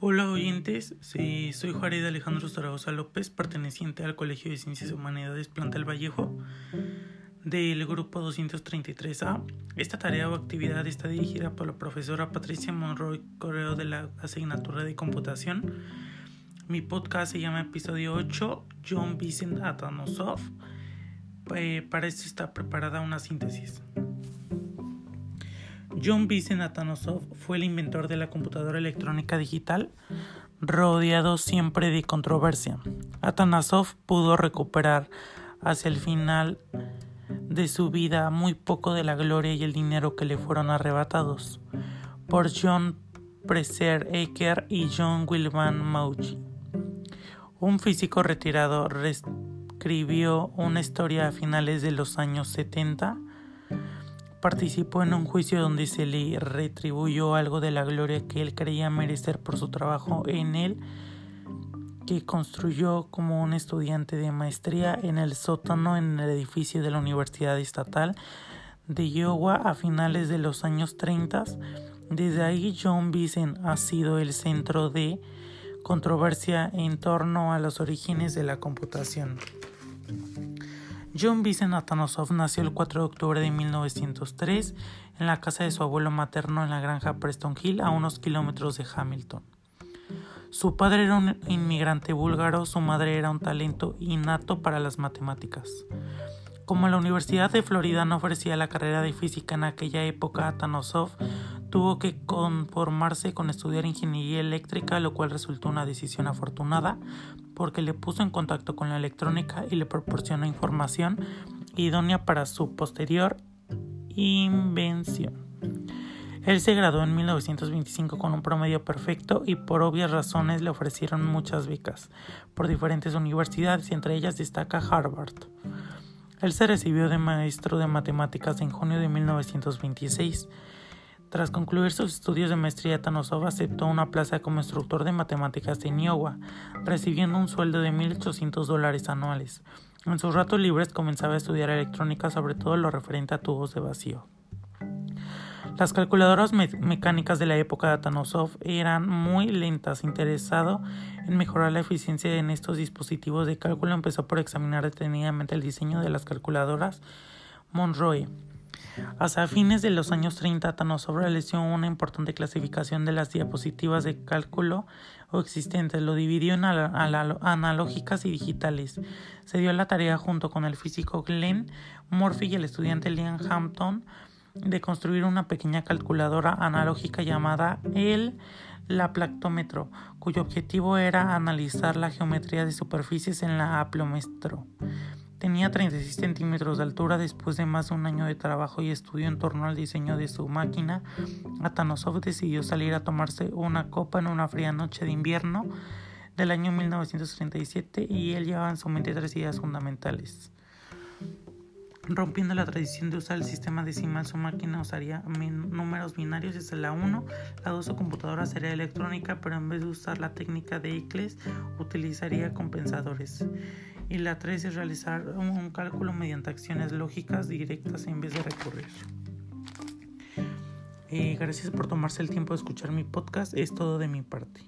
Hola oyentes, sí, soy Jared Alejandro Zaragoza López, perteneciente al Colegio de Ciencias y Humanidades Plantel Vallejo del grupo 233A. Esta tarea o actividad está dirigida por la profesora Patricia Monroy Correo de la asignatura de computación. Mi podcast se llama Episodio 8, John Vincent Atanosov. Eh, para esto está preparada una síntesis. John Vincent Atanosov fue el inventor de la computadora electrónica digital, rodeado siempre de controversia. Atanasov pudo recuperar hacia el final de su vida muy poco de la gloria y el dinero que le fueron arrebatados por John Preser Aker y John Wilman Mauchi. Un físico retirado reescribió una historia a finales de los años 70 participó en un juicio donde se le retribuyó algo de la gloria que él creía merecer por su trabajo en él, que construyó como un estudiante de maestría en el sótano en el edificio de la Universidad Estatal de Iowa a finales de los años 30. Desde ahí John Bisen ha sido el centro de controversia en torno a los orígenes de la computación. John Vincent Atanosov nació el 4 de octubre de 1903 en la casa de su abuelo materno en la granja Preston Hill, a unos kilómetros de Hamilton. Su padre era un inmigrante búlgaro, su madre era un talento innato para las matemáticas. Como la Universidad de Florida no ofrecía la carrera de física en aquella época, Atanosov tuvo que conformarse con estudiar ingeniería eléctrica, lo cual resultó una decisión afortunada porque le puso en contacto con la electrónica y le proporcionó información idónea para su posterior invención. Él se graduó en 1925 con un promedio perfecto y por obvias razones le ofrecieron muchas becas por diferentes universidades y entre ellas destaca Harvard. Él se recibió de maestro de matemáticas en junio de 1926 tras concluir sus estudios de maestría, Tanosov aceptó una plaza como instructor de matemáticas en Iowa, recibiendo un sueldo de 1.800 dólares anuales. En sus ratos libres comenzaba a estudiar electrónica, sobre todo lo referente a tubos de vacío. Las calculadoras mecánicas de la época de Atanosov eran muy lentas. Interesado en mejorar la eficiencia en estos dispositivos de cálculo, empezó por examinar detenidamente el diseño de las calculadoras Monroe hasta fines de los años 30, Tanosov realizó una importante clasificación de las diapositivas de cálculo o existentes. Lo dividió en analógicas y digitales. Se dio la tarea junto con el físico Glenn Murphy y el estudiante Liam Hampton de construir una pequeña calculadora analógica llamada el laplactómetro, cuyo objetivo era analizar la geometría de superficies en la aplómetro. Tenía 36 centímetros de altura después de más de un año de trabajo y estudio en torno al diseño de su máquina. Atanosov decidió salir a tomarse una copa en una fría noche de invierno del año 1937 y él llevaba en su mente tres ideas fundamentales. Rompiendo la tradición de usar el sistema decimal, su máquina usaría números binarios desde la 1. La 2 su computadora sería electrónica, pero en vez de usar la técnica de Eccles, utilizaría compensadores y la 3 es realizar un cálculo mediante acciones lógicas directas en vez de recurrir. Eh, gracias por tomarse el tiempo de escuchar mi podcast, es todo de mi parte.